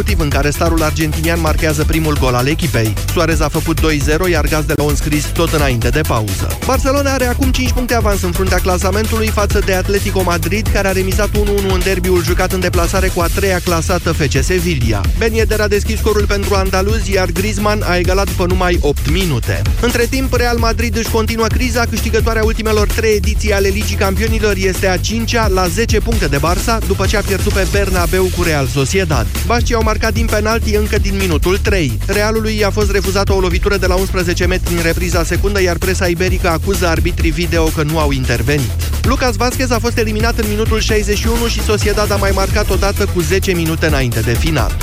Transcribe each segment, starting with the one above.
consecutiv în care starul argentinian marchează primul gol al echipei. Suarez a făcut 2-0, iar gazdele au înscris tot înainte de pauză. Barcelona are acum 5 puncte avans în fruntea clasamentului față de Atletico Madrid, care a remizat 1-1 în derbiul jucat în deplasare cu a treia clasată FC Sevilla. Ben Yedder a deschis scorul pentru andaluzi, iar Griezmann a egalat după numai 8 minute. Între timp, Real Madrid își continuă criza, câștigătoarea ultimelor trei ediții ale Ligii Campionilor este a 5-a la 10 puncte de Barça, după ce a pierdut pe Bernabeu cu Real Sociedad. Bașcii au marcat din penalti încă din minutul 3. Realului a fost refuzată o lovitură de la 11 metri în repriza secundă, iar presa iberică acuză arbitrii video că nu au intervenit. Lucas Vazquez a fost eliminat în minutul 61 și Sociedad a mai marcat odată cu 10 minute înainte de final.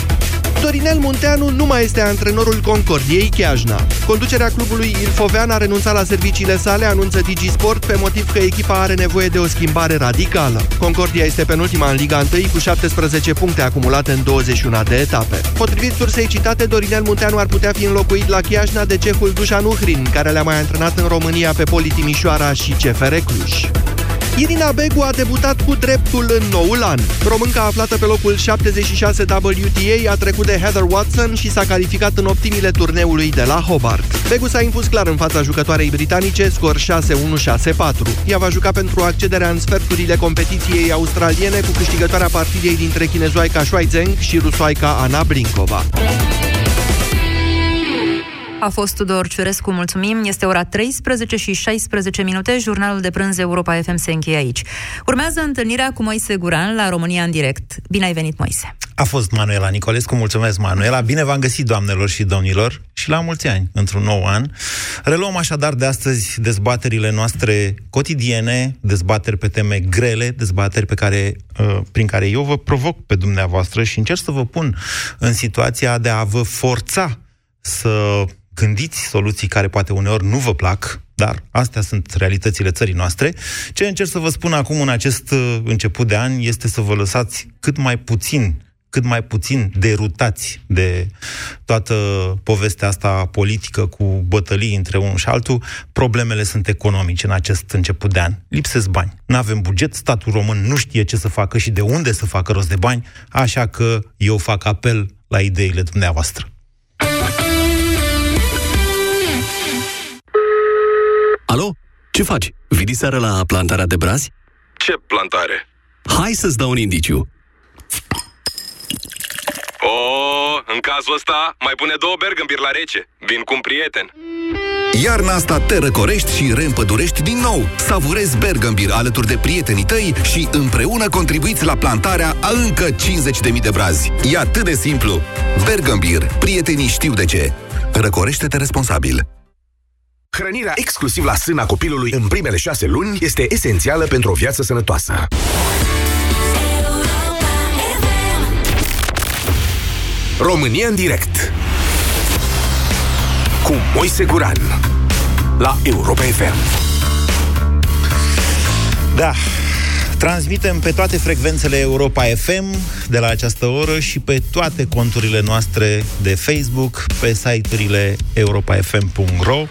Dorinel Munteanu nu mai este antrenorul Concordiei Chiajna. Conducerea clubului Ilfovean a renunțat la serviciile sale, anunță Digisport, pe motiv că echipa are nevoie de o schimbare radicală. Concordia este penultima în Liga 1 cu 17 puncte acumulate în 21 de etape. Potrivit sursei citate, Dorinel Munteanu ar putea fi înlocuit la Chiajna de cehul Dușan Uhrin, care le-a mai antrenat în România pe Poli Timișoara și CFR Cluj. Irina Begu a debutat cu dreptul în noul an. Românca aflată pe locul 76 WTA a trecut de Heather Watson și s-a calificat în optimile turneului de la Hobart. Begu s-a impus clar în fața jucătoarei britanice, scor 6-1-6-4. Ea va juca pentru accederea în sferturile competiției australiene cu câștigătoarea partidei dintre chinezoaica Shuai Zheng și rusoaica Ana Blinkova. A fost Tudor Ciurescu, mulțumim. Este ora 13 și 16 minute. Jurnalul de prânz Europa FM se încheie aici. Urmează întâlnirea cu Moise Guran la România în direct. Bine ai venit, Moise! A fost Manuela Nicolescu, mulțumesc Manuela. Bine v-am găsit, doamnelor și domnilor, și la mulți ani, într-un nou an. Reluăm așadar de astăzi dezbaterile noastre cotidiene, dezbateri pe teme grele, dezbateri pe care, uh, prin care eu vă provoc pe dumneavoastră și încerc să vă pun în situația de a vă forța să gândiți soluții care poate uneori nu vă plac, dar astea sunt realitățile țării noastre. Ce încerc să vă spun acum în acest uh, început de an este să vă lăsați cât mai puțin cât mai puțin derutați de toată povestea asta politică cu bătălii între unul și altul, problemele sunt economice în acest început de an. Lipsesc bani. Nu avem buget, statul român nu știe ce să facă și de unde să facă rost de bani, așa că eu fac apel la ideile dumneavoastră. Alo? Ce faci? Vidi seara la plantarea de brazi? Ce plantare? Hai să-ți dau un indiciu. O, în cazul ăsta, mai pune două bergambir la rece. Vin cu un prieten. Iarna asta te răcorești și reîmpădurești din nou. Savurezi Bergambir alături de prietenii tăi și împreună contribuiți la plantarea a încă 50.000 de brazi. E atât de simplu. Bergambir. Prietenii știu de ce. Răcorește-te responsabil. Hrănirea exclusiv la sâna copilului în primele șase luni este esențială pentru o viață sănătoasă. România în direct cu Moise Guran la Europa FM. Da, Transmitem pe toate frecvențele Europa FM de la această oră și pe toate conturile noastre de Facebook, pe site-urile europafm.ro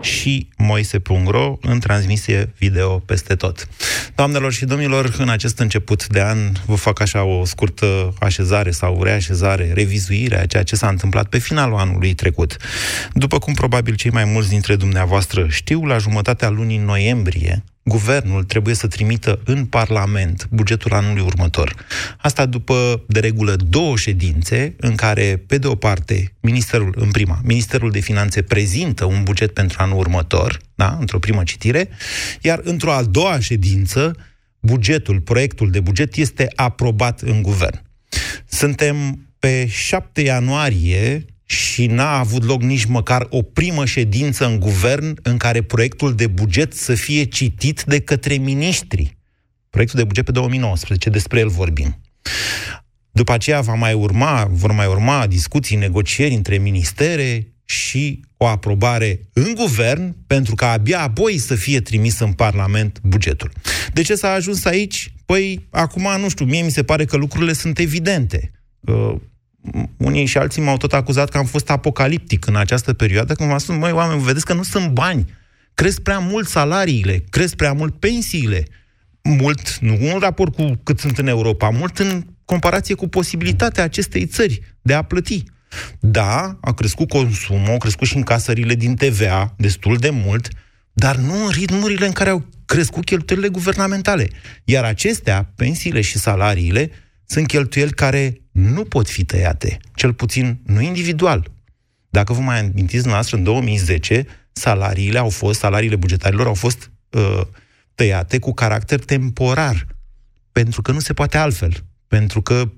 și moise.ro în transmisie video peste tot. Doamnelor și domnilor, în acest început de an vă fac așa o scurtă așezare sau reașezare, revizuire a ceea ce s-a întâmplat pe finalul anului trecut. După cum probabil cei mai mulți dintre dumneavoastră știu, la jumătatea lunii noiembrie, guvernul trebuie să trimită în Parlament bugetul anului următor. Asta după, de regulă, două ședințe în care, pe de o parte, Ministerul, în prima, Ministerul de Finanțe prezintă un buget pentru anul următor, da, într-o primă citire, iar într-o a doua ședință, bugetul, proiectul de buget este aprobat în guvern. Suntem pe 7 ianuarie și n-a avut loc nici măcar o primă ședință în guvern în care proiectul de buget să fie citit de către miniștri. Proiectul de buget pe 2019, despre el vorbim. După aceea va mai urma, vor mai urma discuții, negocieri între ministere și o aprobare în guvern, pentru ca abia apoi să fie trimis în Parlament bugetul. De ce s-a ajuns aici? Păi, acum, nu știu, mie mi se pare că lucrurile sunt evidente. Uh, unii și alții m-au tot acuzat că am fost apocaliptic în această perioadă, când m-am spus, măi, oameni, vedeți că nu sunt bani. Cresc prea mult salariile, cresc prea mult pensiile, mult, nu în raport cu cât sunt în Europa, mult în comparație cu posibilitatea acestei țări de a plăti. Da, a crescut consumul, au crescut și încasările din TVA destul de mult, dar nu în ritmurile în care au crescut cheltuielile guvernamentale. Iar acestea, pensiile și salariile, sunt cheltuieli care nu pot fi tăiate, cel puțin nu individual. Dacă vă mai amintiți noastră, în 2010, salariile au fost, salariile bugetarilor au fost uh, tăiate cu caracter temporar, pentru că nu se poate altfel. Pentru că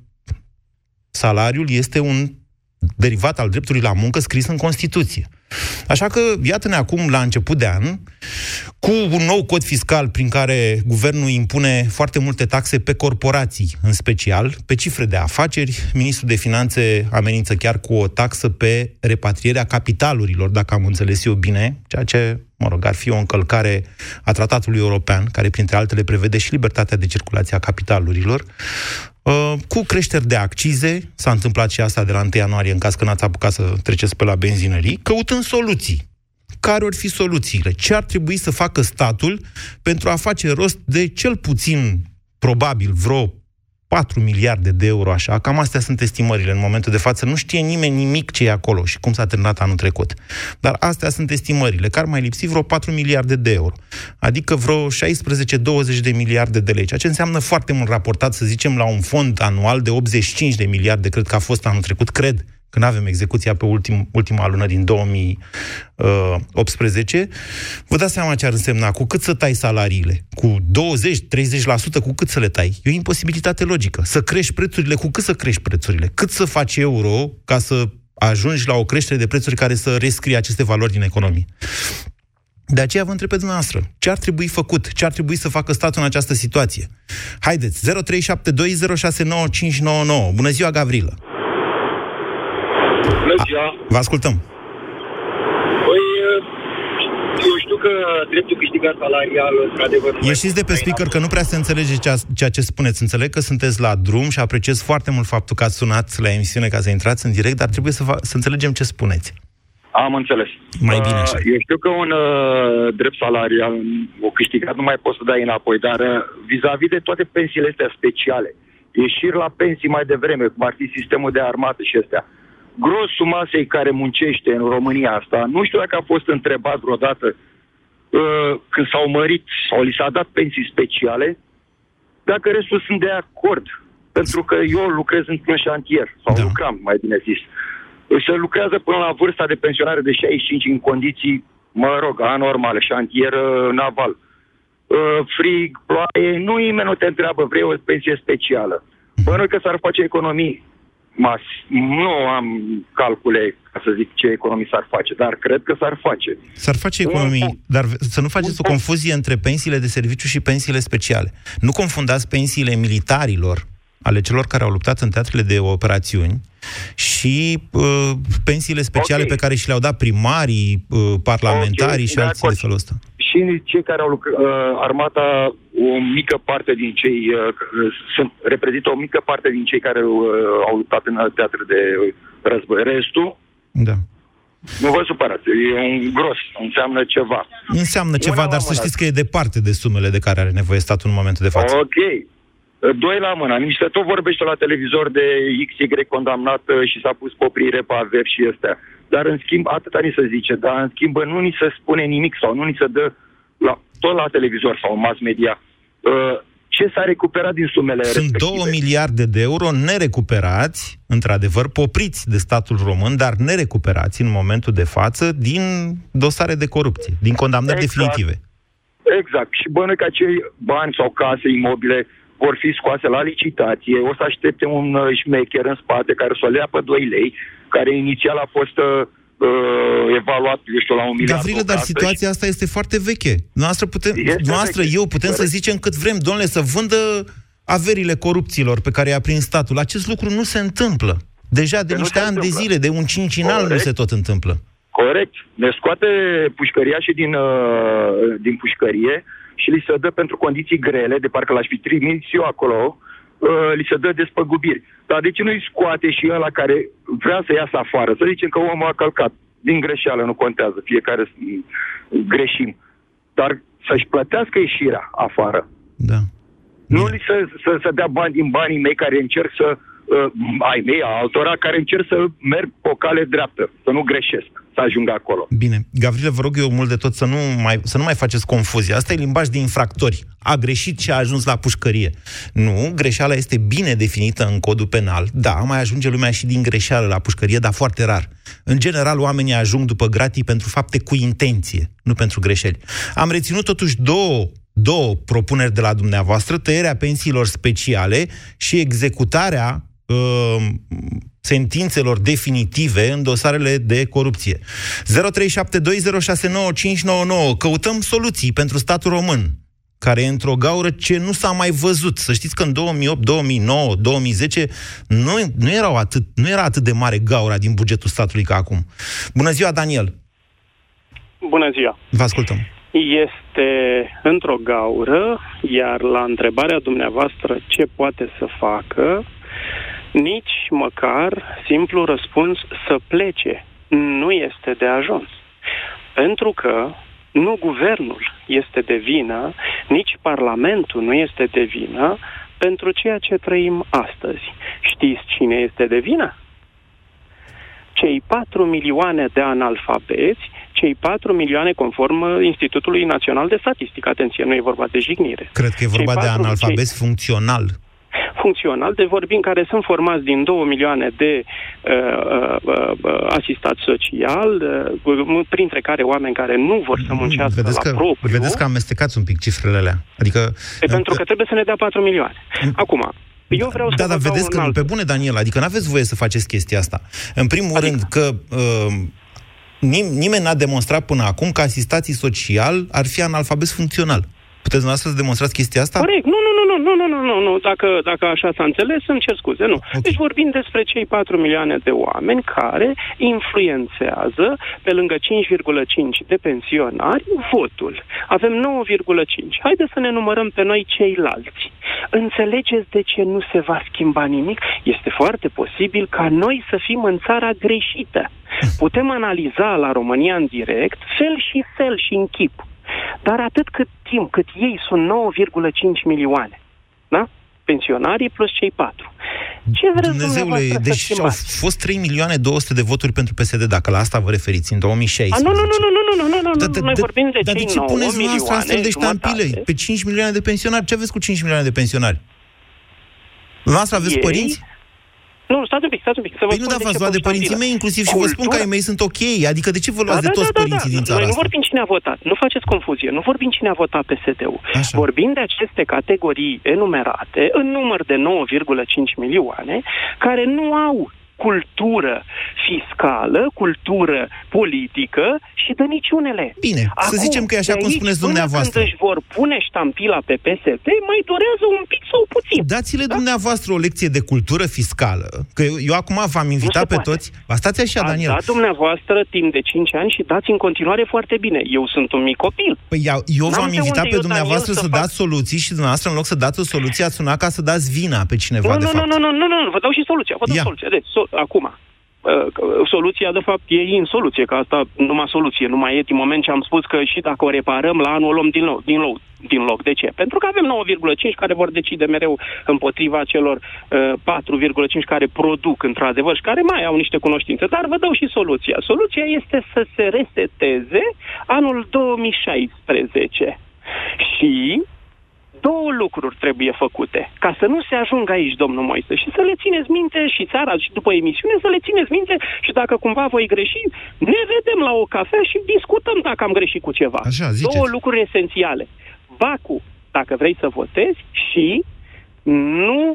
salariul este un derivat al dreptului la muncă scris în Constituție. Așa că, iată-ne acum, la început de an, cu un nou cod fiscal prin care guvernul impune foarte multe taxe pe corporații, în special, pe cifre de afaceri. Ministrul de Finanțe amenință chiar cu o taxă pe repatrierea capitalurilor, dacă am înțeles eu bine, ceea ce, mă rog, ar fi o încălcare a tratatului european, care, printre altele, prevede și libertatea de circulație a capitalurilor. Uh, cu creșteri de accize, s-a întâmplat și asta de la 1 ianuarie, în caz că n-ați apucat să treceți pe la benzinării, căutând soluții. Care ar fi soluțiile? Ce ar trebui să facă statul pentru a face rost de cel puțin, probabil, vreo 4 miliarde de euro, așa, cam astea sunt estimările în momentul de față. Nu știe nimeni nimic ce e acolo și cum s-a terminat anul trecut. Dar astea sunt estimările, care mai lipsi vreo 4 miliarde de euro. Adică vreo 16-20 de miliarde de lei, ceea ce înseamnă foarte mult raportat, să zicem, la un fond anual de 85 de miliarde, cred că a fost anul trecut, cred, când avem execuția pe ultim, ultima lună din 2018, vă dați seama ce ar însemna, cu cât să tai salariile? Cu 20-30%, cu cât să le tai? E o imposibilitate logică. Să crești prețurile, cu cât să crești prețurile? Cât să faci euro ca să ajungi la o creștere de prețuri care să rescrie aceste valori din economie? De aceea vă întreb pe dumneavoastră, ce ar trebui făcut? Ce ar trebui să facă statul în această situație? Haideți, 0372069599. Bună ziua, Gavrilă! Bună ziua! Vă ascultăm! Păi, eu știu că dreptul câștigat salarial, într-adevăr... Ieșiți de pe speaker, că nu prea se înțelege ceea, ceea ce spuneți. Înțeleg că sunteți la drum și apreciez foarte mult faptul că ați sunat la emisiune ca să intrați în direct, dar trebuie să, să înțelegem ce spuneți. Am înțeles. Mai bine așa. Eu știu că un uh, drept salarial, o câștigat, nu mai poți să dai înapoi, dar uh, vis-a-vis de toate pensiile astea speciale, ieșiri la pensii mai devreme, cum ar fi sistemul de armată și astea, grosul masei care muncește în România asta, nu știu dacă a fost întrebat vreodată uh, când s-au mărit sau li s-a dat pensii speciale, dacă restul sunt de acord. Pentru că eu lucrez într-un șantier, sau Da. lucram, mai bine zis. Se lucrează până la vârsta de pensionare de 65 în condiții, mă rog, anormale, șantier uh, naval. Uh, frig, ploaie, nu nimeni nu te întreabă, vrei o pensie specială. Bănuiesc că s-ar face economii mas, nu am calcule ca să zic ce economii s-ar face, dar cred că s-ar face. S-ar face economii, dar să nu faceți o confuzie între pensiile de serviciu și pensiile speciale. Nu confundați pensiile militarilor, ale celor care au luptat în teatrele de operațiuni, și uh, pensiile speciale Ok. pe care și le-au dat primarii, uh, parlamentarii Ok, și de alții de acord. felul ăsta. Și cei care au lucrat, uh, armata, o mică parte din cei, uh, sunt, reprezintă o mică parte din cei care uh, au luptat în teatre de război. Restul, Da. nu vă supărați, e un gros, înseamnă ceva. Înseamnă ceva, Una dar la să mână. știți că e departe de sumele de care are nevoie statul în momentul de față. Ok. Doi la mână. Nici se tot vorbește la televizor de XY condamnat uh, și s-a pus poprire pe aver și astea. Dar în schimb, atâta ni se zice, dar în schimb nu ni se spune nimic sau nu ni se dă la, tot la televizor sau în mass media uh, ce s-a recuperat din sumele Sunt respective. 2 miliarde de euro nerecuperați, într-adevăr, popriți de statul român, dar nerecuperați în momentul de față din dosare de corupție, din condamnări Exact. definitive. Exact. Și bănuiesc că acei bani sau case imobile vor fi scoase la licitație, o să aștepte un uh, șmecher în spate care să o lea pe 2 lei, care inițial a fost uh, uh, evaluat, eu știu, la un miliard. Gavrilă, o dar casă situația asta este foarte veche. Noastră, putem, Este noastră veche, eu, putem să corect. zicem cât vrem, domnule, să vândă averile corupților pe care i-a prins statul. Acest lucru nu se întâmplă. Deja de Că nu niște se ani de întâmplă. zile, de un cincinal nu Corect. se tot întâmplă. Corect. Ne scoate pușcăria și din, uh, din pușcărie și li se dă pentru condiții grele, de parcă l-aș fi trimis eu acolo, uh, li se dă despăgubiri. Dar de ce nu-i scoate și ăla care vrea să iasă afară? Să zicem că omul a călcat. Din greșeală, nu contează. Fiecare mm, greșim. Dar să-și plătească ieșirea afară. Da. Nu li să, să, să dea bani din banii mei care încerc să uh, ai mei, a altora care încerc să merg pe o cale dreaptă, să nu greșesc, să ajung acolo. Bine. Gavrile, vă rog eu mult de tot să nu mai, să nu mai faceți confuzie. Asta e limbaj de infractori. A greșit și a ajuns la pușcărie. Nu, greșeala este bine definită în codul penal. Da, mai ajunge lumea și din greșeală la pușcărie, dar foarte rar. În general, oamenii ajung după gratii pentru fapte cu intenție, nu pentru greșeli. Am reținut totuși două două propuneri de la dumneavoastră, tăierea pensiilor speciale și executarea uh, sentințelor definitive în dosarele de corupție. 0372069599. Căutăm soluții pentru statul român, care e într-o gaură ce nu s-a mai văzut. Să știți că în 2008, 2009, 2010 nu, nu, erau atât, nu era atât de mare gaura din bugetul statului ca acum. Bună ziua, Daniel! Bună ziua! Vă ascultăm! Este într-o gaură, iar la întrebarea dumneavoastră ce poate să facă, nici măcar simplu răspuns să plece nu este de ajuns. Pentru că nu guvernul este de vină, nici Parlamentul nu este de vină pentru ceea ce trăim astăzi. Știți cine este de vină? Cei 4 milioane de analfabeți, cei 4 milioane conform Institutului Național de Statistică. Atenție, nu e vorba de jignire. Cred că e vorba cei de analfabeți cei... funcțional funcțional, de vorbim care sunt formați din 2 milioane de uh, uh, uh, asistați social, uh, printre care oameni care nu vor să muncească vedeți la că, propriu. Vedeți că amestecați un pic cifrele alea. Adică... E pentru că trebuie să ne dea 4 milioane. Acum, eu vreau da, să dar vedeți că, alt... pe bune, Daniel, adică nu aveți voie să faceți chestia asta. În primul adică... rând că uh, nim- nimeni n-a demonstrat până acum că asistații social ar fi analfabet funcțional. Puteți dumneavoastră să demonstrați chestia asta? Corect. Nu, nu, nu, nu, nu, nu, nu, nu. Dacă, dacă așa s-a înțeles, îmi cer scuze, nu. Okay. Deci vorbim despre cei 4 milioane de oameni care influențează, pe lângă 5,5 de pensionari, votul. Avem 9,5. Haideți să ne numărăm pe noi ceilalți. Înțelegeți de ce nu se va schimba nimic? Este foarte posibil ca noi să fim în țara greșită. Putem analiza la România în direct fel și fel și în chip dar atât cât timp cât ei sunt 9,5 milioane, da? pensionarii plus cei patru. Ce vreți Dumnezeule, deci au fost 3 milioane 200 de voturi pentru PSD, dacă la asta vă referiți, în 2016. A, nu, nu, nu, nu, nu, nu, nu, nu, da, nu, noi vorbim de dar cei de ce 9 puneți milioane, astfel de ștampile? Pe 5 milioane de pensionari? Ce aveți cu 5 milioane de pensionari? Noastră aveți ei, părinți? Nu, stați un pic, stați un pic. Să vă păi nu, da, v-ați luat de părinții mei inclusiv Cultura... și vă spun că ai mei sunt ok. Adică de ce vă luați da, de toți da, da, părinții da, din țara Noi asta? nu vorbim cine a votat. Nu faceți confuzie. Nu vorbim cine a votat PSD-ul. Așa. Vorbim de aceste categorii enumerate în număr de 9,5 milioane care nu au cultură fiscală, cultură politică și de niciunele. Bine, Acum, să zicem că e așa cum spuneți dumneavoastră. când își vor pune ștampila pe PSD, mai durează un pic sau puțin. Dați-le da? dumneavoastră o lecție de cultură fiscală, că eu acum v-am invitat pe poate. toți. Ba, stați așa, Ați Daniel. dat dumneavoastră timp de 5 ani și dați în continuare foarte bine. Eu sunt un mic copil. Păi eu, eu v-am invitat pe dumneavoastră să, să fac... dați soluții și dumneavoastră, în loc să dați o soluție, ați sunat ca să dați vina pe cineva, nu, de nu, fapt. Nu, nu, nu, nu, nu, vă dau și soluția. Vă dau Ia. soluția. Deci, so, acum, uh, soluția, de fapt, e insoluție, că asta numai soluție, nu mai e din moment ce am spus că și dacă o reparăm, la anul o luăm din, nou, din, loc, din loc. De ce? Pentru că avem 9,5 care vor decide mereu împotriva celor uh, 4,5 care produc, într-adevăr, și care mai au niște cunoștințe. Dar vă dau și soluția. Soluția este să se reseteze anul 2016. Și două lucruri trebuie făcute ca să nu se ajungă aici, domnul Moise, și să le țineți minte și țara și după emisiune să le țineți minte și dacă cumva voi greși, ne vedem la o cafea și discutăm dacă am greșit cu ceva. Așa, două lucruri esențiale. Bacu, dacă vrei să votezi și nu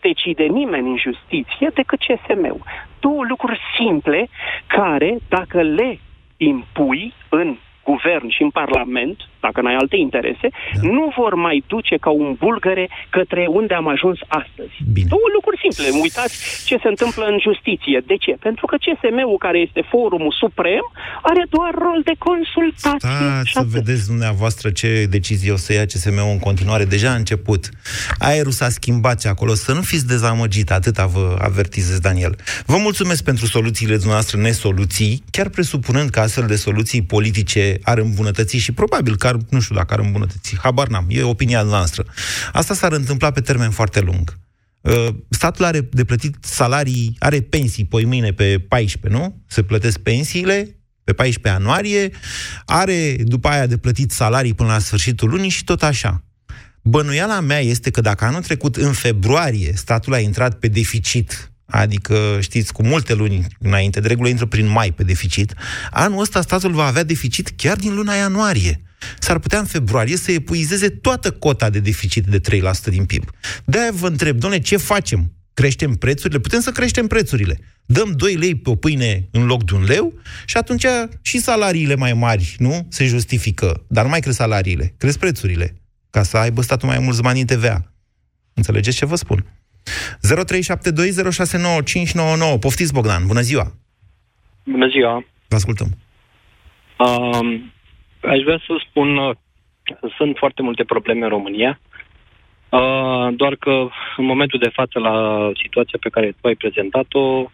decide nimeni în justiție decât CSM-ul. Două lucruri simple care, dacă le impui în guvern și în Parlament, dacă n-ai alte interese, da. nu vor mai duce ca un bulgăre către unde am ajuns astăzi. Bine. Două lucruri simple. Uitați ce se întâmplă în justiție. De ce? Pentru că CSM-ul, care este forumul suprem, are doar rol de consultație. Stați să vedeți dumneavoastră ce decizie o să ia CSM-ul în continuare. Deja a început. Aerul s-a schimbat acolo. Să nu fiți dezamăgit, atâta vă avertizez, Daniel. Vă mulțumesc pentru soluțiile dumneavoastră nesoluții, chiar presupunând că astfel de soluții politice pensiile ar îmbunătăți și probabil că ar, nu știu dacă ar îmbunătăți, habar n-am, e opinia noastră. Asta s-ar întâmpla pe termen foarte lung. Uh, statul are de plătit salarii, are pensii poi mâine pe 14, nu? Se plătesc pensiile pe 14 ianuarie, are după aia de plătit salarii până la sfârșitul lunii și tot așa. Bănuiala mea este că dacă anul trecut, în februarie, statul a intrat pe deficit, adică, știți, cu multe luni înainte, de regulă intră prin mai pe deficit, anul ăsta statul va avea deficit chiar din luna ianuarie. S-ar putea în februarie să epuizeze toată cota de deficit de 3% din PIB. De-aia vă întreb, doamne, ce facem? Creștem prețurile? Putem să creștem prețurile. Dăm 2 lei pe o pâine în loc de un leu și atunci și salariile mai mari, nu? Se justifică. Dar nu mai cresc salariile, cresc prețurile ca să aibă statul mai mulți bani în TVA. Înțelegeți ce vă spun? 0372069599. Poftiți, Bogdan. Bună ziua! Bună ziua! Vă ascultăm. Uh, aș vrea să spun uh, sunt foarte multe probleme în România, uh, doar că în momentul de față la situația pe care tu ai prezentat-o,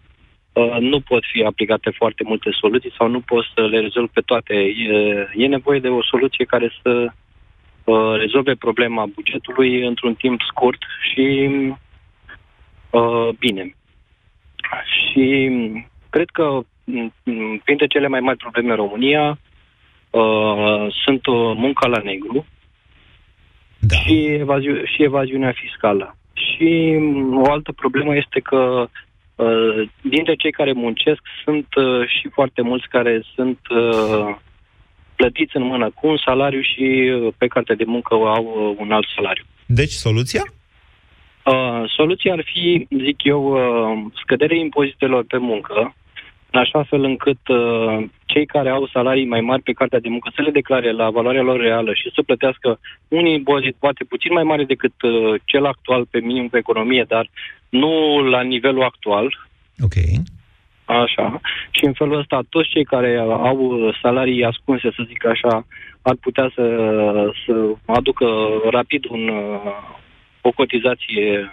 uh, nu pot fi aplicate foarte multe soluții sau nu pot să le rezolv pe toate. E, e nevoie de o soluție care să uh, rezolve problema bugetului într-un timp scurt și uh, bine. Și cred că mm, printre cele mai mari probleme în România uh, sunt uh, munca la negru da. și, evaziu- și evaziunea fiscală. Și mm, o altă problemă este că uh, dintre cei care muncesc sunt uh, și foarte mulți care sunt uh, plătiți în mână cu un salariu și uh, pe carte de muncă au uh, un alt salariu. Deci, soluția? Uh, soluția ar fi, zic eu, uh, scăderea impozitelor pe muncă, în așa fel încât uh, cei care au salarii mai mari pe cartea de muncă să le declare la valoarea lor reală și să plătească un impozit poate puțin mai mare decât uh, cel actual pe minim pe economie, dar nu la nivelul actual. Ok. Așa. Și în felul ăsta, toți cei care au salarii ascunse, să zic așa, ar putea să, să aducă rapid un, o cotizație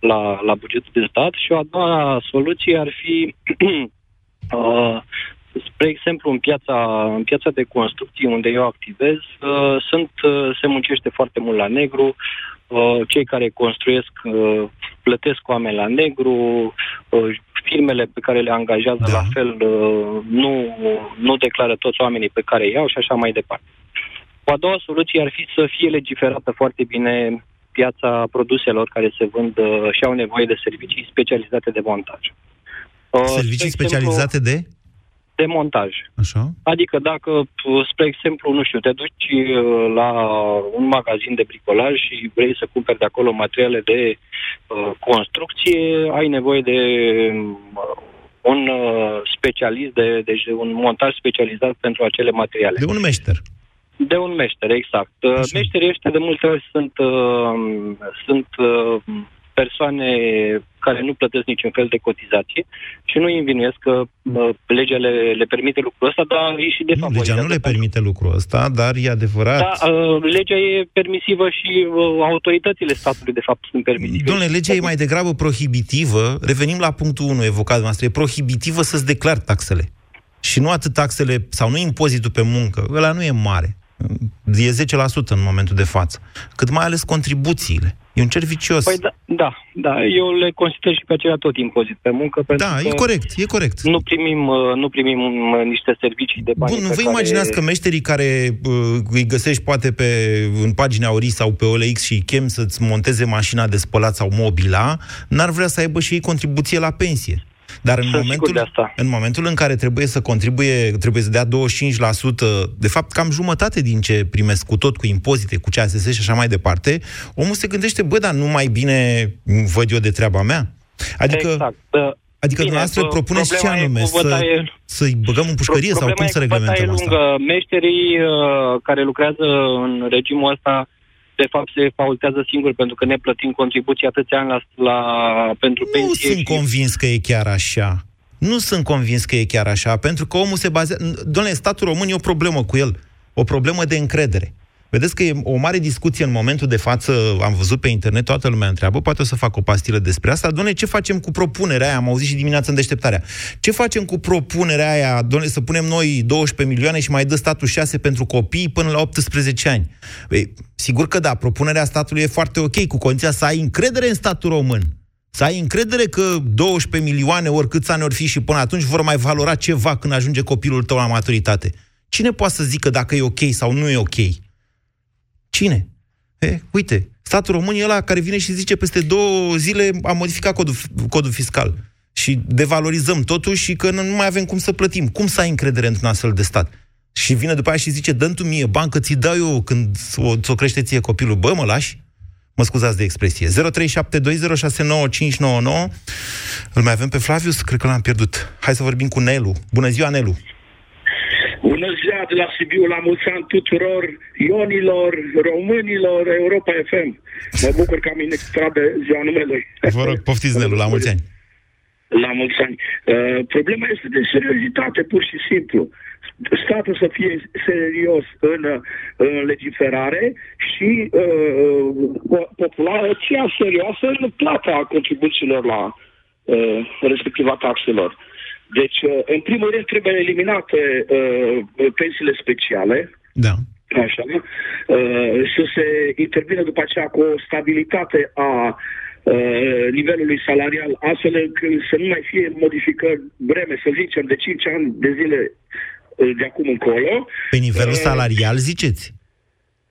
la, la bugetul de stat. Și o a doua soluție ar fi, uh, spre exemplu, în piața, în piața de construcții unde eu activez, uh, sunt, uh, se muncește foarte mult la negru, uh, cei care construiesc uh, plătesc oameni la negru, uh, firmele pe care le angajează da. la fel uh, nu, nu declară toți oamenii pe care iau și așa mai departe. O a doua soluție ar fi să fie legiferată foarte bine piața produselor care se vând uh, și au nevoie de servicii specializate de montaj. Servicii specializate de? de montaj. Așa. Adică dacă, spre exemplu, nu știu, te duci uh, la un magazin de bricolaj și vrei să cumperi de acolo materiale de uh, construcție, ai nevoie de uh, un uh, specialist, de, deci de un montaj specializat pentru acele materiale. De un meșter. De un meșter, exact. Uh, Așa. Meșterii ăștia de multe ori sunt, uh, sunt uh, persoane care nu plătesc niciun fel de cotizație și nu îi învinuiesc că uh, legea le, le permite lucrul ăsta, dar e și de nu, Legea nu le permite lucrul ăsta, dar e adevărat... Da, uh, legea e permisivă și uh, autoritățile statului, de fapt, sunt permisive. Domnule, legea e mai degrabă prohibitivă, revenim la punctul 1 evocat noastră, e prohibitivă să-ți declari taxele. Și nu atât taxele, sau nu impozitul pe muncă, ăla nu e mare. E 10% în momentul de față. Cât mai ales contribuțiile. E un cer vicios. Păi da, da, da, eu le consider și pe acelea tot impozit pe muncă. Pentru da, e corect, e corect. Nu primim, uh, nu primim uh, niște servicii de bani Bun, nu vă care... imaginați că meșterii care uh, îi găsești poate pe, în pagina Ori sau pe OLX și chem să-ți monteze mașina de spălat sau mobila, n-ar vrea să aibă și ei contribuție la pensie. Dar în momentul, de asta. în momentul în care trebuie să contribuie, trebuie să dea 25%, de fapt cam jumătate din ce primesc cu tot, cu impozite, cu CASS și așa mai departe, omul se gândește, bă, dar nu mai bine văd eu de treaba mea? Adică, exact. Adică Bine, dumneavoastră propuneți ce anume? Să, să-i băgăm în pușcărie sau cum să reglementăm asta? Lungă. Meșterii uh, care lucrează în regimul ăsta de fapt se faultează singur pentru că ne plătim contribuții atâția ani la, la, pentru nu pensie. Nu sunt și... convins că e chiar așa. Nu sunt convins că e chiar așa, pentru că omul se bazează... Doamne, statul român e o problemă cu el. O problemă de încredere. Vedeți că e o mare discuție în momentul de față, am văzut pe internet, toată lumea întreabă, poate o să fac o pastilă despre asta, doamne, ce facem cu propunerea aia, am auzit și dimineața în deșteptarea, ce facem cu propunerea aia, doamne, să punem noi 12 milioane și mai dă statul 6 pentru copii până la 18 ani? Ei, sigur că da, propunerea statului e foarte ok, cu condiția să ai încredere în statul român. Să ai încredere că 12 milioane, oricâți ani ori fi și până atunci, vor mai valora ceva când ajunge copilul tău la maturitate. Cine poate să zică dacă e ok sau nu e ok? Cine? E, uite, statul român e ăla care vine și zice peste două zile am modificat codul, codul fiscal și devalorizăm totul și că nu mai avem cum să plătim. Cum să ai încredere într-un astfel de stat? Și vine după aia și zice, dă tu mie bancă, ți dau eu când o, o crește ție copilul. Bă, mă lași? Mă scuzați de expresie. 0372069599. Îl mai avem pe Flavius? Cred că l-am pierdut. Hai să vorbim cu Nelu. Bună ziua, Nelu! Bună ziua de la Sibiu, la mulți ani tuturor ionilor, românilor, Europa FM. Mă bucur că am inextrat de ziua numelui. Vă rog, poftiți, Nelu, la mulți ani. La mulți ani. Uh, problema este de seriozitate, pur și simplu. Statul să fie serios în, în legiferare și uh, populația serioasă în plata contribuțiilor la uh, respectiva taxelor. Deci, uh, în primul rând, trebuie eliminate uh, pensiile speciale. Da. Așa, uh, să se intervină după aceea cu o stabilitate a uh, nivelului salarial, astfel încât să nu mai fie modificări breme, să zicem, de 5 ani de zile uh, de acum încolo. Pe nivelul uh, salarial, ziceți?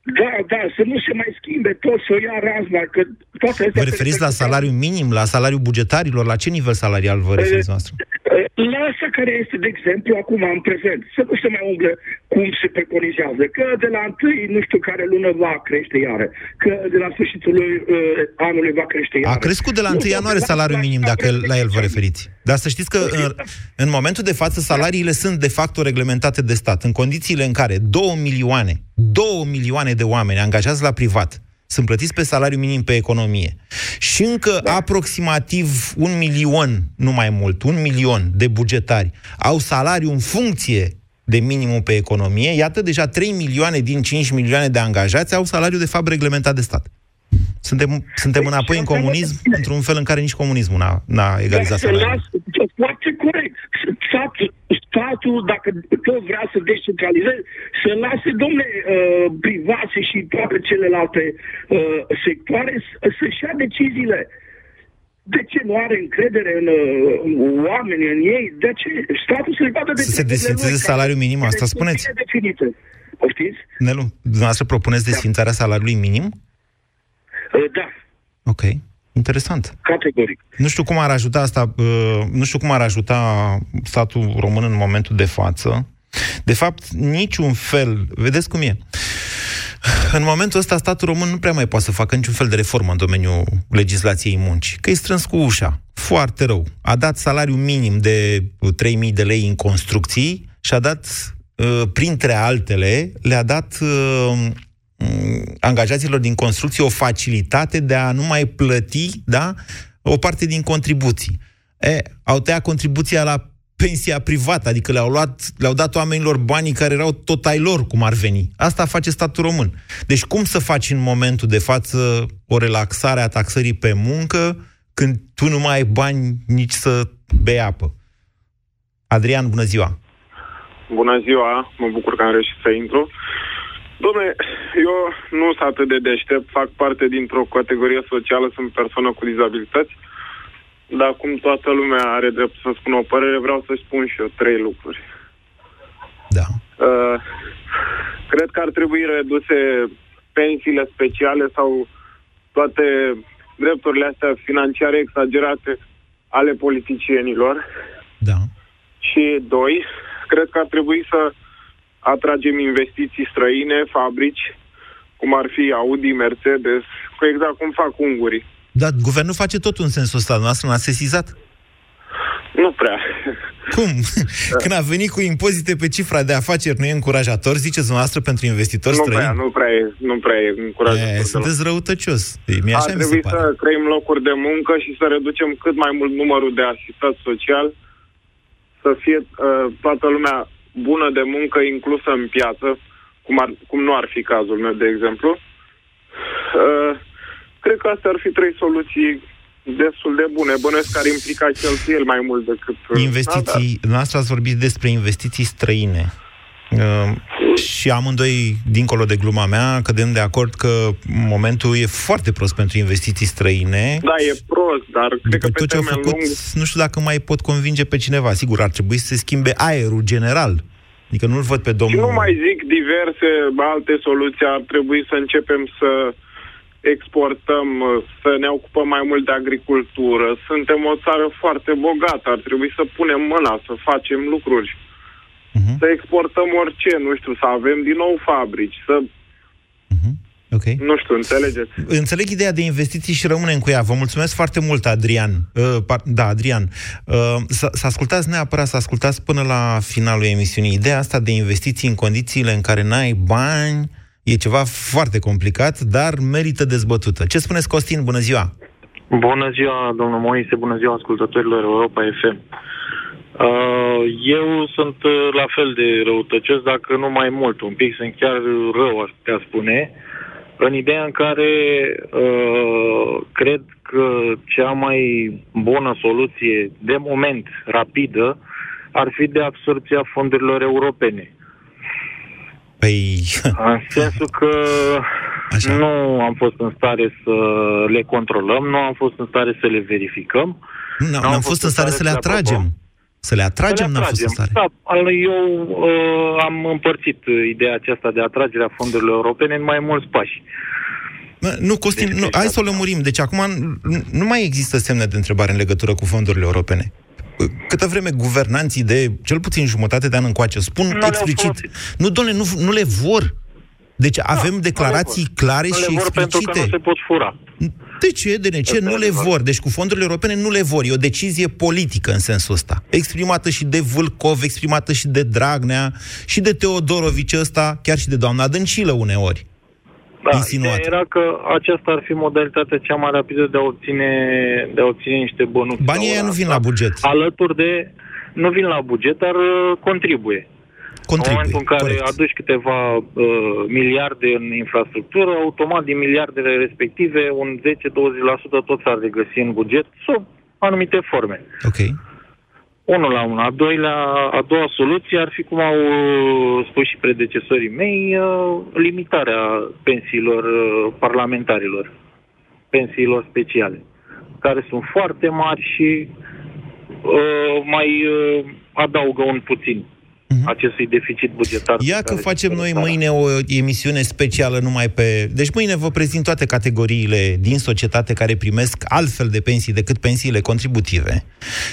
Da, da, să nu se mai schimbe tot, să o ia razna, că toate Vă referiți la salariul minim, la salariul bugetarilor? La ce nivel salarial vă referiți noastră? La asta care este, de exemplu, acum în prezent, să nu se mai umble cum se preconizează, că de la întâi, nu știu care lună va crește iară, că de la sfârșitul uh, anului va crește iară. A crescut de la 1 ianuarie salariul minim, dacă la el vă referiți. Dar să știți că în, în momentul de față salariile sunt de fapt reglementate de stat, în condițiile în care 2 milioane, 2 milioane de oameni angajați la privat sunt plătiți pe salariu minim pe economie. Și încă da. aproximativ un milion, nu mai mult, un milion de bugetari au salariu în funcție de minimum pe economie, iată, deja 3 milioane din 5 milioane de angajați au salariu de fapt reglementat de stat. Suntem, suntem deci, înapoi în comunism, într-un fel în care nici comunismul n-a, n-a egalizat salariul. Foarte corect. Statul, statul, dacă tot vrea să descentralizeze, să lase, domne, uh, privații și toate celelalte uh, sectoare să-și ia deciziile. De ce nu are încredere în, uh, în oameni, în ei? De ce statul să-i vadă de Să se desfințeze salariul minim, asta spuneți? Definite. Poftiți? Nelu, dumneavoastră propuneți desfințarea salariului minim? Uh, da. Ok. Interesant. Categoric. Nu știu cum ar ajuta asta, uh, nu știu cum ar ajuta statul român în momentul de față. De fapt, niciun fel, vedeți cum e. În momentul ăsta, statul român nu prea mai poate să facă niciun fel de reformă în domeniul legislației muncii, că e strâns cu ușa. Foarte rău. A dat salariu minim de 3.000 de lei în construcții și a dat, uh, printre altele, le-a dat Mm, angajaților din construcție o facilitate de a nu mai plăti da, o parte din contribuții. E, au tăiat contribuția la pensia privată, adică le-au, luat, le-au dat oamenilor banii care erau tot ai lor, cum ar veni. Asta face statul român. Deci cum să faci în momentul de față o relaxare a taxării pe muncă când tu nu mai ai bani nici să bei apă? Adrian, bună ziua! Bună ziua, mă bucur că am reușit să intru. Dom'le, eu nu sunt atât de deștept, fac parte dintr-o categorie socială, sunt persoană cu dizabilități, dar cum toată lumea are drept să spună o părere, vreau să spun și eu trei lucruri. Da. Uh, cred că ar trebui reduse pensiile speciale sau toate drepturile astea financiare exagerate ale politicienilor. Da. Și doi, cred că ar trebui să uh, atragem investiții străine, fabrici, cum ar fi Audi, Mercedes, cu exact cum fac ungurii. Dar guvernul face tot în sensul ăsta, noastră n-a sesizat? Nu prea. Cum? Da. Când a venit cu impozite pe cifra de afaceri, nu e încurajator, ziceți dumneavoastră, pentru investitori nu străini? Prea, nu prea e, nu prea e încurajator. E, sunteți răutăcios. Mi Ar trebui să creăm locuri de muncă și să reducem cât mai mult numărul de asistat social, să fie uh, toată lumea bună de muncă inclusă în piață, cum, ar, cum nu ar fi cazul meu, de exemplu. Uh, cred că astea ar fi trei soluții destul de bune. Bănuiesc că ar implica cheltuieli mai mult decât... uh, Investiții, da, noastră ați vorbit despre investiții străine. Uh, și amândoi, dincolo de gluma mea, cădem de acord că momentul e foarte prost pentru investiții străine. Da, e prost, dar cred că pe tot ce au termen făcut, lung... nu știu dacă mai pot convinge pe cineva. Sigur, ar trebui să se schimbe aerul general. Adică nu-l văd pe Și domnul... nu mai zic diverse alte soluții, ar trebui să începem să exportăm, să ne ocupăm mai mult de agricultură. Suntem o țară foarte bogată, ar trebui să punem mâna, să facem lucruri. Mhm. Să exportăm orice, nu știu, să avem din nou fabrici, să... Ok. Nu știu, înțelegeți? Înțeleg ideea de investiții și rămânem cu ea. Vă mulțumesc foarte mult, Adrian. Uh, par- da, Adrian. Uh, să, să ascultați neapărat, să ascultați până la finalul emisiunii. Ideea asta de investiții în condițiile în care n-ai bani e ceva foarte complicat, dar merită dezbătută. Ce spuneți, Costin? Bună ziua! Bună ziua, domnul Moise, bună ziua ascultătorilor Europa FM. Uh, eu sunt uh, la fel de răutăcios, dacă nu mai mult, un pic, sunt chiar rău, aș putea spune, în ideea în care uh, cred că cea mai bună soluție, de moment, rapidă, ar fi de absorpția fondurilor europene. Păi... În sensul că Așa. nu am fost în stare să le controlăm, nu am fost în stare să le verificăm. Nu, n-am fost în stare să le atragem. Să le atragem, Să le n-am fost în stare. Da, al- eu uh, am împărțit uh, ideea aceasta de atragere a fondurilor europene în mai mulți pași. Bă, Nu, Costin, nu, hai să o lămurim. Deci acum nu- nu mai există semne de întrebare în legătură cu fondurile europene. Câtă vreme guvernanții de cel puțin jumătate de an încoace spun Nu le-au explicit, folosit. nu, domnule, nu, nu le vor. Deci avem declarații clare Nu și le vor pentru că explicite. nu se pot fura. De ce? De ce? Asta Nu e le adevărat. vor. Deci cu fondurile europene nu le vor. E o decizie politică în sensul ăsta. Exprimată și de Vâlcov, exprimată și de Dragnea, și de Teodorovici ăsta, chiar și de doamna Dăncilă uneori. Da, Insinuat. ideea era că aceasta ar fi modalitatea cea mai rapidă de a obține, de a obține niște bănuți. Banii la ăia ora nu vin asta. la buget. Alături de... Nu vin la buget, dar uh, contribuie. Contribuie, în momentul în care corect. aduci câteva uh, miliarde în infrastructură, automat din miliardele respective, un 10-20% tot s-ar regăsi în buget sub anumite forme. Ok. Unul la una. A, doilea, a doua soluție ar fi, cum au uh, spus și predecesorii mei, uh, limitarea pensiilor uh, parlamentarilor, pensiilor speciale, care sunt foarte mari și uh, mai uh, adaugă un puțin acestui deficit bugetar. Mhm. Ia pe că care facem se noi țara. mâine o emisiune specială numai pe... Deci mâine vă prezint toate categoriile din societate care primesc altfel de pensii decât pensiile contributive.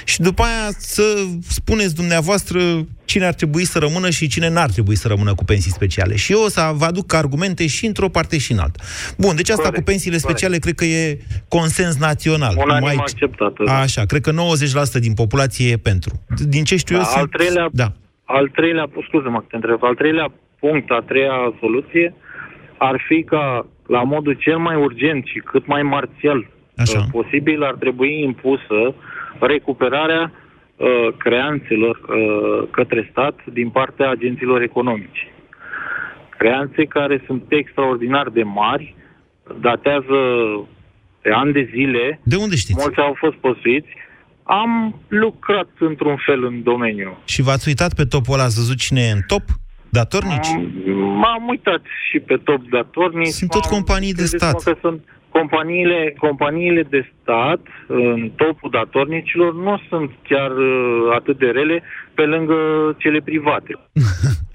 Și după aia să spuneți dumneavoastră cine ar trebui să rămână și cine n-ar trebui să rămână cu pensii speciale. Și eu o să vă aduc argumente și într-o parte și în alta. Bun, deci asta Corect, cu pensiile speciale cred că e consens național. Unanim Mai- acceptată, da. Așa, cred că 90% din populație e pentru. Din ce știu Da, eu, al sunt... treilea, Da. Al treilea, scuze-mă că te întreb, al treilea punct, a treia soluție ar fi ca la modul cel mai urgent și cât mai marțial Așa. uh, posibil ar trebui impusă recuperarea uh, creanțelor uh, către stat din partea agenților economici. Creanțe care sunt extraordinar de mari, datează de ani de zile. De unde știți? Mulți au fost păsuiți. Am lucrat într-un fel în domeniu. Și v-ați uitat pe topul ăla, ați văzut cine e în top? Datornici? M-am uitat și pe top datornici. Sunt tot M-am- companii de credeți-mă stat. Că sunt companiile, companiile de stat în topul datornicilor nu sunt chiar uh, atât de rele pe lângă cele private.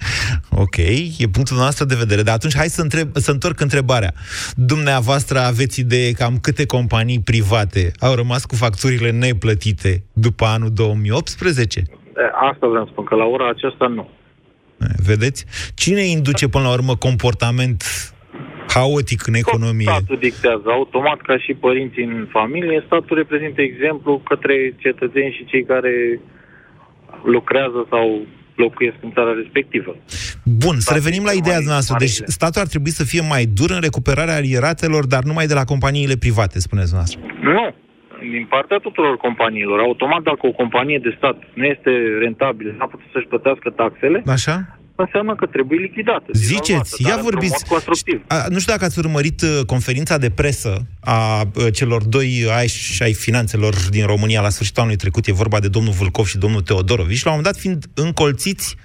Ok, e punctul nostru de vedere. Dar atunci hai să, întreb, să întorc întrebarea. Dumneavoastră aveți idee cam câte companii private au rămas cu facturile neplătite după anul 2018? E, Asta vreau să spun, că la ora aceasta nu. E, Vedeți? Cine induce până la urmă comportament haotic în economie? Statul dictează automat ca și părinții în familie. Statul reprezintă exemplu către cetățeni și cei care lucrează sau locuiesc în țara respectivă. Bun, să revenim la ideea noastră. Deci marile. statul ar trebui să fie mai dur în recuperarea alieratelor, dar numai de la companiile private, spuneți noastră. Nu. Din partea tuturor companiilor. Automat, dacă o companie de stat nu este rentabilă, nu a putut să-și plătească taxele, Așa? Înseamnă că trebuie lichidată. Ziceți, ia vorbiți. A, nu știu dacă ați urmărit uh, conferința de presă a uh, celor doi aici ai finanțelor din România la sfârșitul anului trecut. E vorba de domnul Vulcov și domnul Teodorovici. La un moment dat fiind încolțiți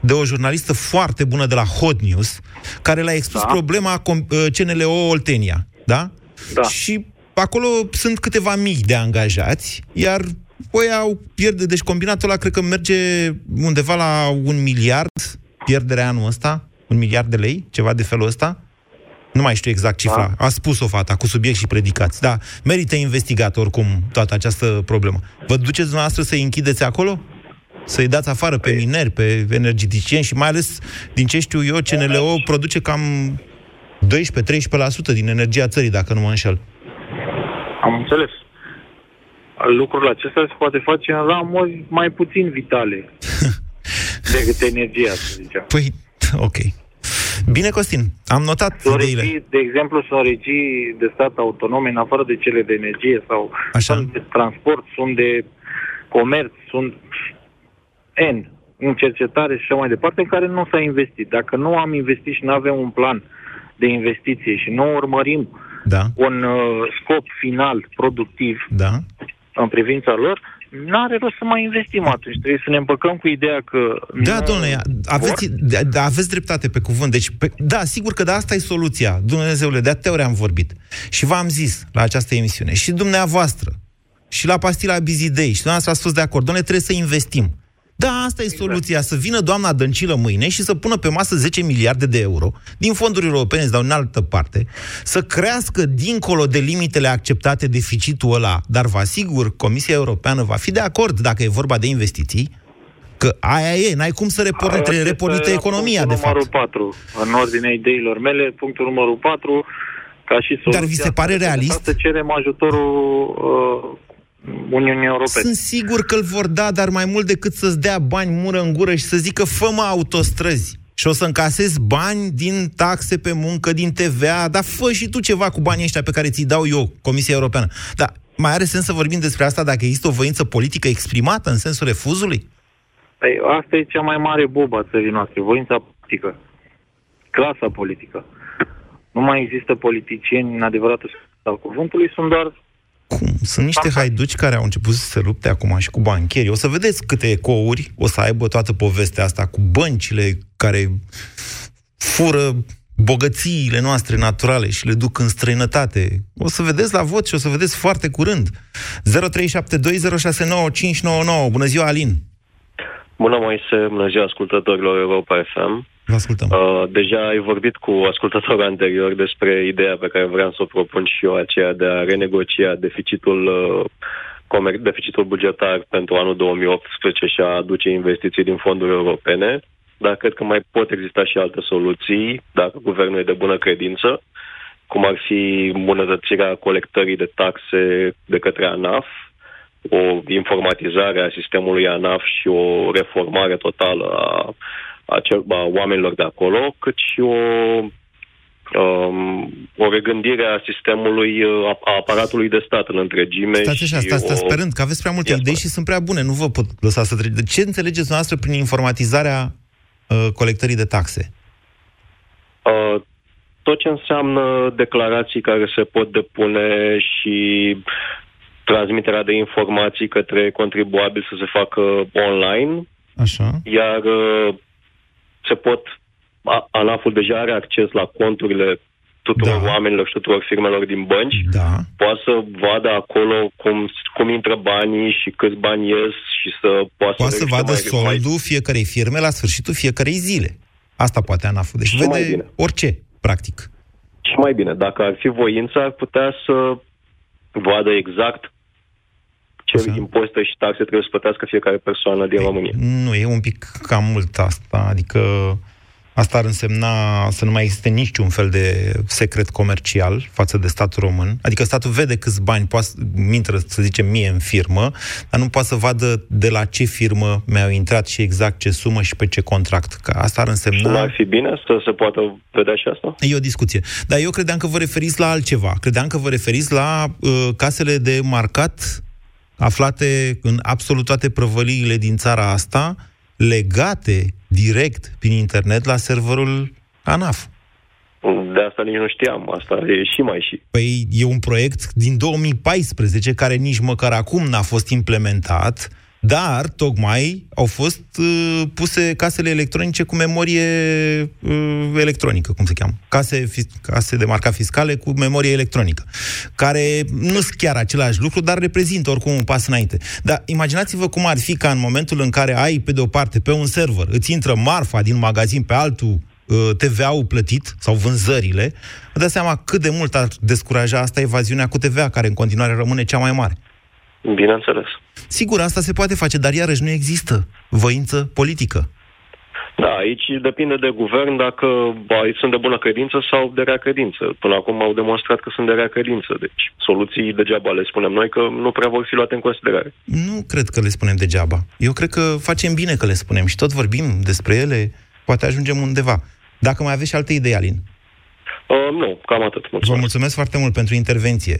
de o jurnalistă foarte bună de la Hot News, care le-a expus da. problema uh, CNLO Oltenia. Da? Da. Și acolo sunt câteva mii de angajați, iar Păi au pierde, deci combinatul ăla cred că merge undeva la un miliard pierderea anul ăsta, un miliard de lei, ceva de felul ăsta. Nu mai știu exact cifra. Da. A spus-o fata, cu subiect și predicați. Da, merită investigat oricum toată această problemă. Vă duceți dumneavoastră să-i închideți acolo? Să-i dați afară pe păi- mineri, pe energeticieni și mai ales, din ce știu eu, CNLO produce cam 12-13% din energia țării, dacă nu mă înșel. Am înțeles lucrul acesta se poate face în ramuri mai puțin vitale decât energia, să zicem. Păi, ok. Bine, Costin, am notat sunt regii, De exemplu, sunt regii de stat autonome, în afară de cele de energie sau Așa. sunt de transport, sunt de comerț, sunt N în cercetare și așa mai departe, în care nu s-a investit. Dacă nu am investit și nu avem un plan de investiție și nu urmărim da. un uh, scop final productiv, da în privința lor, nu are rost să mai investim atunci. Trebuie să ne împăcăm cu ideea că... Da, domnule, aveți, da, da, aveți dreptate pe cuvânt. Deci, pe, da, sigur că da, asta e soluția. Dumnezeule, de atâtea ori am vorbit. Și v-am zis la această emisiune. Și dumneavoastră, și la pastila Bizidei, și dumneavoastră ați fost de acord. Domnule, trebuie să investim. Da, asta e exact. soluția, să vină doamna Dăncilă mâine și să pună pe masă 10 miliarde de euro din fonduri europene, sau în altă parte, să crească dincolo de limitele acceptate deficitul ăla, dar vă asigur, Comisia Europeană va fi de acord dacă e vorba de investiții, că aia e, n-ai cum să reporte, reporte economia, de fapt. numărul 4, în ordinea ideilor mele, punctul numărul 4, ca și soluția... Dar vi se pare realist? Să cerem ajutorul uh, Uniunii Europene. Sunt sigur că îl vor da, dar mai mult decât să-ți dea bani mură în gură și să zică fă autostrăzi și o să încasezi bani din taxe pe muncă, din TVA, dar fă și tu ceva cu banii ăștia pe care ți-i dau eu, Comisia Europeană. Dar mai are sens să vorbim despre asta dacă există o voință politică exprimată în sensul refuzului? Păi, asta e cea mai mare bobă a țării noastre, voința politică. Clasa politică. Nu mai există politicieni în adevăratul sau cuvântului, sunt doar cum? Sunt niște haiduci care au început să se lupte acum și cu bancherii. O să vedeți câte ecouri o să aibă toată povestea asta cu băncile care fură bogățiile noastre naturale și le duc în străinătate. O să vedeți la vot și o să vedeți foarte curând. 0372069599. Bună ziua, Alin! Bună, Moise! Bună ziua, ascultătorilor Europa FM! Vă ascultăm. Uh, deja ai vorbit cu ascultătorul anterior despre ideea pe care vreau să o propun și eu, aceea de a renegocia deficitul, uh, comer- deficitul bugetar pentru anul 2018 și a aduce investiții din fonduri europene, dar cred că mai pot exista și alte soluții, dacă guvernul e de bună credință, cum ar fi îmbunătățirea colectării de taxe de către ANAF, o informatizare a sistemului ANAF și o reformare totală a a, cel, a oamenilor de acolo, cât și o, um, o regândire a sistemului, a, a aparatului de stat în întregime. Stați așa, stați, stați, o... sperând că aveți prea multe idei și sunt prea bune, nu vă pot lăsa să treceți. Ce înțelegeți noastră prin informatizarea uh, colectării de taxe? Uh, tot ce înseamnă declarații care se pot depune și transmiterea de informații către contribuabil să se facă online. Așa. Iar uh, se pot, ANAF-ul deja are acces la conturile tuturor da. oamenilor și tuturor firmelor din bănci, da. poate să vadă acolo cum, cum intră banii și câți bani ies și să poată, poate să, să vadă soldul mai... fiecarei firme la sfârșitul fiecarei zile. Asta poate ANAF-ul. Deci și vede mai bine. orice, practic. Și mai bine, dacă ar fi voință, ar putea să vadă exact ce Așa. impozite și taxe trebuie să plătească fiecare persoană din Ei, România. Nu, e un pic cam mult asta. Adică asta ar însemna să nu mai existe niciun fel de secret comercial față de statul român. Adică statul vede câți bani poate, intră, să zicem, mie în firmă, dar nu poate să vadă de la ce firmă mi-au intrat și exact ce sumă și pe ce contract. Că asta ar însemna... Nu ar fi bine să se poată vedea și asta? E o discuție. Dar eu credeam că vă referiți la altceva. Credeam că vă referiți la uh, casele de marcat aflate în absolut toate prăvăliile din țara asta, legate direct prin internet la serverul ANAF. De asta nici nu știam, asta e și mai și. Păi e un proiect din 2014 care nici măcar acum n-a fost implementat, dar tocmai au fost uh, puse casele electronice cu memorie uh, electronică, cum se cheamă. Case, fi- case de marca fiscale cu memorie electronică, care nu sunt chiar același lucru, dar reprezintă oricum un pas înainte. Dar imaginați-vă cum ar fi ca în momentul în care ai, pe de o parte, pe un server, îți intră marfa din magazin pe altul, uh, TVA-ul plătit sau vânzările, vă dați seama cât de mult ar descuraja asta evaziunea cu TVA, care în continuare rămâne cea mai mare. Bineînțeles. Sigur, asta se poate face, dar iarăși nu există voință politică. Da, aici depinde de guvern dacă ba, sunt de bună credință sau de rea credință. Până acum au demonstrat că sunt de rea credință, deci soluții degeaba le spunem noi că nu prea vor fi luate în considerare. Nu cred că le spunem degeaba. Eu cred că facem bine că le spunem și tot vorbim despre ele, poate ajungem undeva. Dacă mai aveți și alte idei, Alin. Uh, nu, cam atât. Mulțumesc. Vă mulțumesc foarte mult pentru intervenție.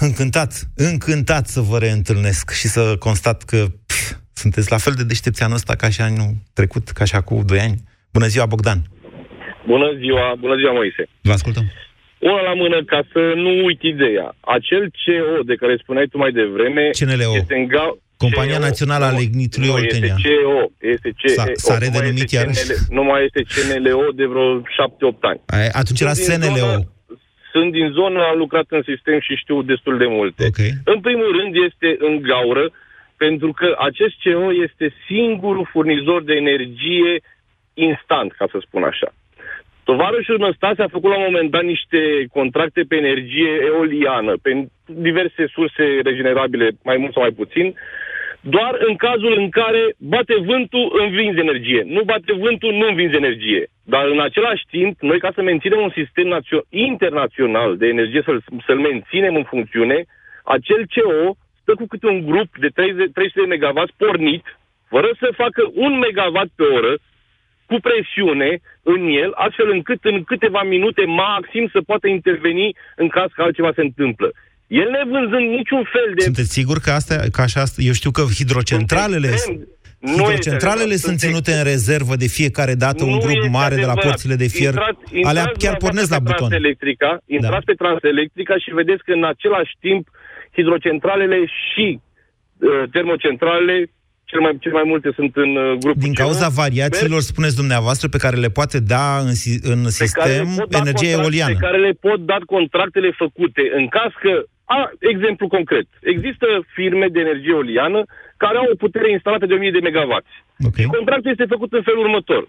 Încântat, încântat să vă reîntâlnesc și să constat că pf, sunteți la fel de deștepți anul ăsta ca și anul trecut, ca și acum 2 ani. Bună ziua, Bogdan! Bună ziua, bună ziua, Moise. Vă ascultăm. Una la mână, ca să nu uit ideea. Acel CO de care spuneai tu mai devreme... CNLO. Este în ga- Compania CO, Națională a nu, Lignitului nu, Oltenia. Este CO. Este CO. S-a- s-a nu mai redenumit este iarăși? CNL, nu mai este CNLO de vreo 7-8 ani. Aia- Atunci era Sunt din SNLO. zonă- Sunt din zonă, am lucrat în sistem și știu destul de multe. Okay. În primul rând este în gaură, pentru că acest CO este singurul furnizor de energie instant, ca să spun așa. Tovarășul Năstase a făcut la un moment dat niște contracte pe energie eoliană, pe diverse surse regenerabile, mai mult sau mai puțin, doar în cazul în care bate vântul, învinzi energie. Nu bate vântul, nu învinzi energie. Dar în același timp, noi ca să menținem un sistem națio- internațional de energie, să-l, să-l menținem în funcțiune, acel CO stă cu câte un grup de 30, 300 de MW pornit, fără să facă un megawatt pe oră, cu presiune în el, astfel încât în câteva minute maxim să poată interveni în caz că altceva se întâmplă. El nevânzând niciun fel de... Sunteți sigur că asta, că așa, eu știu că hidrocentralele, Sunt extrem- nu hidrocentralele este sunt adevărat. ținute în rezervă de fiecare dată un Nu grup este mare de la adevărat. porțile de fier. Intrați- Alea intrați chiar dumneavoastră pornesc la pe buton. Transelectrica, intrați pe Transelectrica și vedeți că în același timp hidrocentralele și uh, termocentralele cel mai, cel mai multe sunt în uh, grupul Din C1, cauza variațiilor, spuneți dumneavoastră, pe care le poate da în, si- în pe care sistem le pot da energie contract- eoliană. Pe care le pot da contractele făcute. În caz că, a, exemplu concret, există firme de energie eoliană care au o putere instalată de 1000 de megawatts. Okay. Și contractul este făcut în felul următor.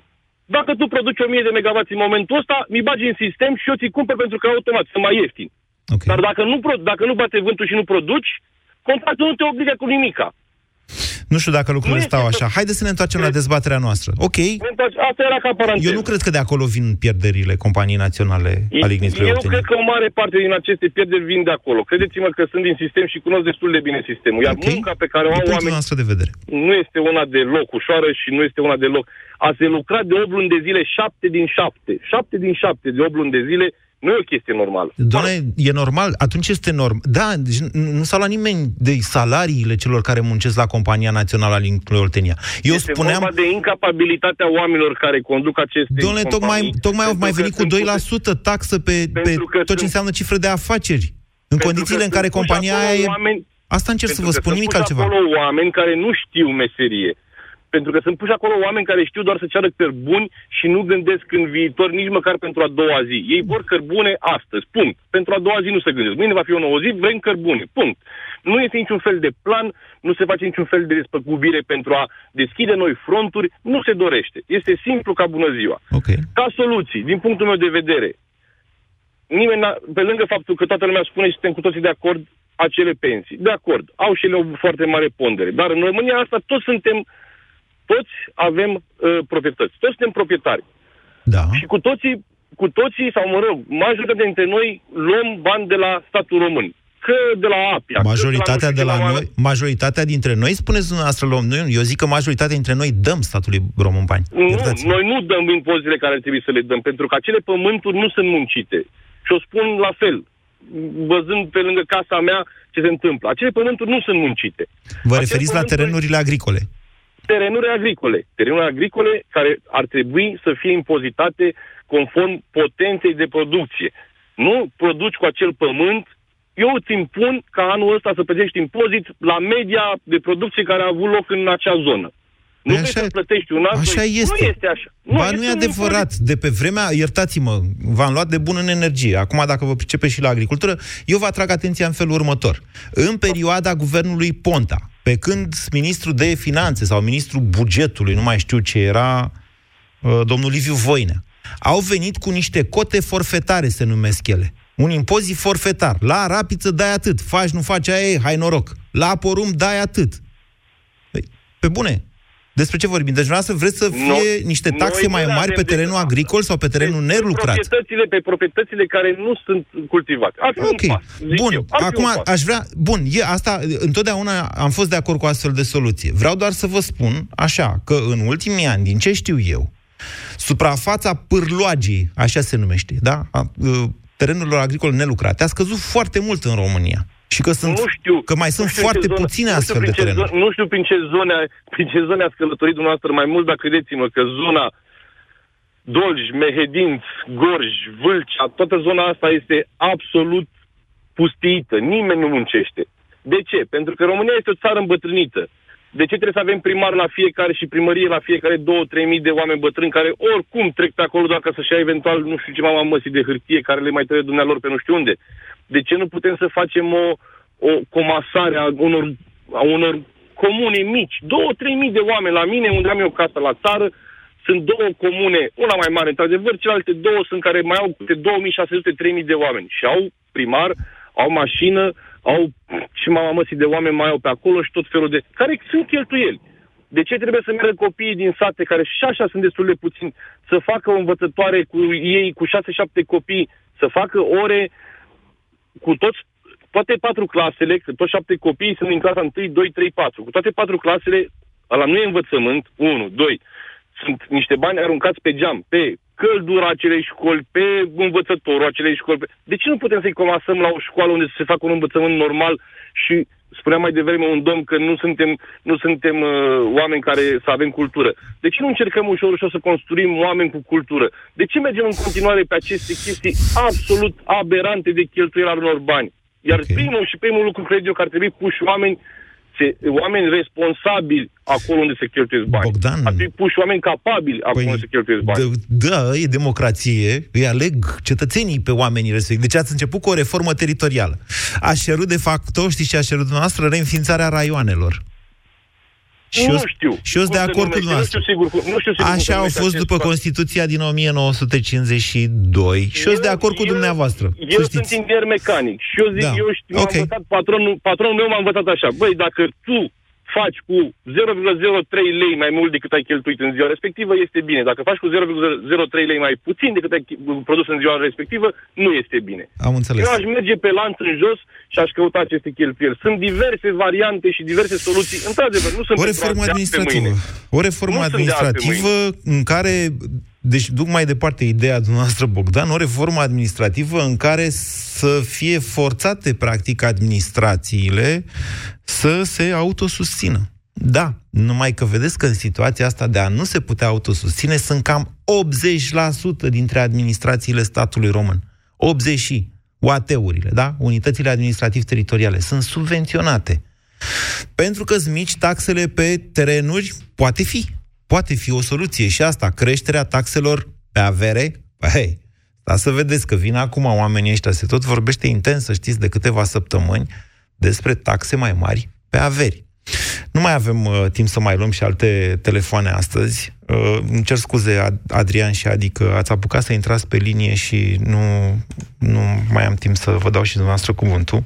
Dacă tu produci 1000 de megawatts în momentul ăsta, mi bagi în sistem și eu ți cumpăr pentru că automat sunt mai ieftin. Okay. Dar dacă nu, pro- dacă nu bate vântul și nu produci, contractul nu te obligă cu nimica. Nu știu dacă lucrurile Nu stau este așa. Haideți să ne întoarcem la dezbaterea noastră. Ok, Asta era ca paranteză. eu nu cred că de acolo vin pierderile companiei naționale a lignitului Eu Oltenia. cred că o mare parte din aceste pierderi vin de acolo. Credeți-mă că sunt din sistem și cunosc destul de bine sistemul. Iar Ok. munca pe care o E au punctul oamenii noastră de vedere. nu este una deloc ușoară și nu este una deloc. A se lucra de 8 luni de zile, 7 din 7. 7 din 7 de 8 luni de zile nu e o chestie normală. Doamne, e normal, atunci este norm. Da, deci nu nu s-a luat nimeni de salariile celor care muncesc la Compania Națională a Lignitului Oltenia. Eu este spuneam, vorba de incapabilitatea oamenilor care conduc aceste domnule, tocmai, companii, tocmai au pentru mai că venit cu sunt 2% taxă pe, pe Pentru că tot ce sunt- înseamnă cifră de afaceri. În Pentru condițiile că în care sunt puși compania acolo aia e... Oameni, Asta încerc să pentru vă că spun, sunt nimic puși altceva. acolo oameni care nu știu meserie. Pentru că sunt puși acolo oameni care știu doar să ceară cărbuni și nu gândesc în viitor nici măcar pentru a doua zi. Ei vor cărbune astăzi, punct. Pentru a doua zi nu se gândesc. Mâine va fi o nouă zi, vrem cărbune, punct. Nu este niciun fel de plan, nu se face niciun fel de despăgubire pentru a deschide noi fronturi, nu se dorește. Este simplu ca bună ziua. Okay. Ca soluții, din punctul meu de vedere, nimeni, n-a- pe lângă faptul că toată lumea spune și suntem cu toții de acord, acele pensii. De acord, au și ele o foarte mare pondere. Dar în România asta toți suntem, toți avem uh, proprietăți, toți suntem proprietari. Da. Și cu toții, cu toții, sau mă rog, majoritatea dintre noi luăm bani de la statul român. Că de la APIA. Majoritatea că de la nu știu ce, noi, majoritatea dintre noi, spuneți dumneavoastră, luăm, nu, eu zic că majoritatea dintre noi dăm statului român bani. Nu, Iertați-mă. noi nu dăm impozitele care ar trebui să le dăm, pentru că acele pământuri nu sunt muncite. Și o spun la fel, văzând pe lângă casa mea ce se întâmplă. Acele pământuri nu sunt muncite. Vă Acele referiți la pământuri- terenurile agricole. Terenuri agricole. Terenuri agricole care ar trebui să fie impozitate conform potenței de producție. Nu produci cu acel pământ, eu îți impun ca anul ăsta să plătești impozit la media de producție care a avut loc în acea zonă. Nu Păi așa, să plătești un an, așa doi. este. Nu este așa. Nu, ba, este nu e un adevărat. De pe vremea, iertați-mă, v-am luat de bun în energie. Acum, dacă vă pricepeți și la agricultură, eu vă atrag atenția în felul următor. În perioada guvernului Ponta, pe când ministrul de finanțe sau ministrul bugetului, nu mai știu ce era, uh, domnul Liviu Voinea, au venit cu niște cote forfetare, se numesc ele. Un impozit forfetar. La rapiță dai atât. Faci, nu faci, aia e, hai noroc. La porum dai atât. Păi, pe bune, despre ce vorbim? Deci dumneavoastră vreți să fie Noi- niște taxe noi mai nu mari avem pe de- terenul agricol sau pe terenul nelucrat? Proprietățile, pe proprietățile care nu sunt cultivate. Ar fi Ok, un pas, zic bun. eu. Ar fi Acum un pas. aș vrea... Bun, e asta, întotdeauna am fost de acord cu astfel de soluție. Vreau doar să vă spun, așa, că în ultimii ani, din ce știu eu, suprafața pârloagii, așa se numește, da? A, uh, terenurilor agricole nelucrate, a scăzut foarte mult în România. Și că sunt, nu știu, că mai nu sunt știu în foarte ce zonă- puține nu știu astfel prin de ce terenuri. zo- nu știu prin ce zone, prin ce zone ați călătorit dumneavoastră mai mult, dar credeți-mă că zona Dolj, Mehedinț, Gorj, Vâlcea, toată zona asta este absolut pustiită. Nimeni nu muncește. De ce? Pentru că România este o țară îmbătrânită. De ce trebuie să avem primar la fiecare și primărie la fiecare 2-3 mii de oameni bătrâni care oricum trec pe acolo dacă să-și ia eventual nu știu ce mama măsii de hârtie care le mai trebuie dumnealor pe nu știu unde? De ce nu putem să facem o, o comasare a unor, a unor comune mici? 2-3 mii de oameni la mine, unde am eu casă la țară, sunt două comune, una mai mare, într-adevăr, celelalte două sunt care mai au câte 2600-3000 de oameni și au primar, au mașină, au și mama măsii de oameni mai au pe acolo și tot felul de... care sunt cheltuieli. De ce trebuie să meargă copiii din sate, care și așa sunt destul de puțini, să facă o învățătoare cu ei, cu 6-7 copii, să facă ore cu toți, toate patru clasele, că toți șapte copii sunt din clasa 1, 2, 3, 4. Cu toate patru clasele, ăla nu e învățământ, 1, 2. Sunt niște bani aruncați pe geam, pe căldura acelei școli, pe învățătorul acelei școli. Pe... De ce nu putem să-i comasăm la o școală unde să se facă un învățământ normal și spunea mai devreme un domn că nu suntem, nu suntem uh, oameni care să avem cultură. De ce nu încercăm ușor, ușor să construim oameni cu cultură? De ce mergem în continuare pe aceste chestii absolut aberante de cheltuieli al unor bani? Iar okay. primul și primul lucru cred eu că ar trebui puși oameni se, oameni responsabili acolo unde se cheltuiesc bani. Bogdan. Ar trebui puși oameni capabili acolo unde se cheltuiesc bani. Da, e democrație, îi aleg cetățenii pe oamenii respectivi. Deci ați început cu o reformă teritorială. A cerut de facto, știți ce a cerut dumneavoastră? Reînființarea raioanelor. Și nu eu, știu. Și eu sunt de Cum se acord cu numește, dumneavoastră. Nu știu sigur, cum- nu știu sigur cum se Așa au numește fost acest după fapt. Constituția din 1952 și eu sunt de acord cu dumneavoastră. Eu să știți. sunt inginer mecanic și eu zic, Da. eu știu, m-am Ok. învățat, patronul, patronul meu m-a învățat așa. Băi, dacă tu faci cu 0,03 lei mai mult decât ai cheltuit în ziua respectivă, este bine. Dacă faci cu 0,03 lei mai puțin decât ai chi- produs în ziua respectivă, nu este bine. Am înțeles. Eu aș merge pe lanț în jos și aș căuta aceste cheltuieli. Sunt diverse variante și diverse soluții. Într-adevăr, nu sunt O pentru reformă azi de azi pe administrativă. mâine. O reformă Nu sunt de azi pe administrativă în care, deci duc mai departe ideea dumneavoastră, Bogdan, o reformă administrativă în care să fie forțate, practic, administrațiile să se autosusțină. Da, numai că vedeți că în situația asta de a nu se putea autosusține sunt cam 80% dintre administrațiile statului român. 80 și UAT-urile, da? Unitățile administrativ-teritoriale sunt subvenționate. Pentru că sunt mici taxele pe terenuri, poate fi. Poate fi o soluție și asta, creșterea taxelor pe avere. Hei, dar să vedeți că vin acum oamenii ăștia, se tot vorbește intens, să știți, de câteva săptămâni despre taxe mai mari pe averi. Nu mai avem uh, timp să mai luăm și alte telefoane astăzi. Uh, îmi cer scuze, Ad- Adrian și Adi, că ați apucat să intrați pe linie și nu, nu mai am timp să vă dau și dumneavoastră cuvântul.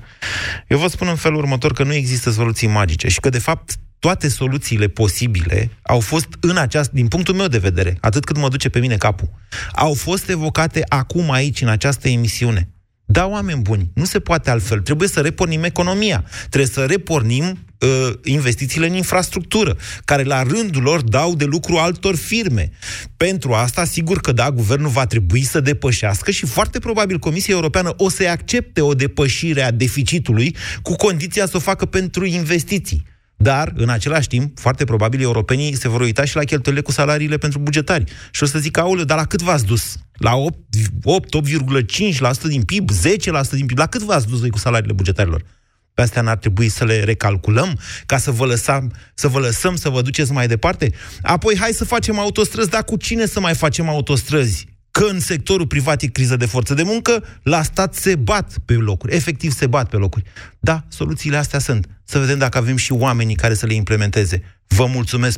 Eu vă spun în felul următor că nu există soluții magice și că, de fapt, toate soluțiile posibile au fost în această, din punctul meu de vedere, atât cât mă duce pe mine capul, au fost evocate acum aici, în această emisiune. Da, oameni buni, nu se poate altfel. Trebuie să repornim economia. Trebuie să repornim uh, investițiile în infrastructură, care la rândul lor dau de lucru altor firme. Pentru asta, sigur că da, guvernul va trebui să depășească și foarte probabil Comisia Europeană o să accepte o depășire a deficitului cu condiția să o facă pentru investiții. Dar, în același timp, foarte probabil, europenii se vor uita și la cheltuielile cu salariile pentru bugetari. Și o să zic, aulă, dar la cât v-ați dus? La 8, 8 8,5% din PIB, 10% din PIB? La cât v-ați dus voi cu salariile bugetarilor? Pe astea n-ar trebui să le recalculăm ca să vă, lăsăm, să vă lăsăm să vă duceți mai departe? Apoi, hai să facem autostrăzi, dar cu cine să mai facem autostrăzi? Că în sectorul privat e criză de forță de muncă, la stat se bat pe locuri, efectiv se bat pe locuri. Da, soluțiile astea sunt. Să vedem dacă avem și oamenii care să le implementeze. Vă mulțumesc pentru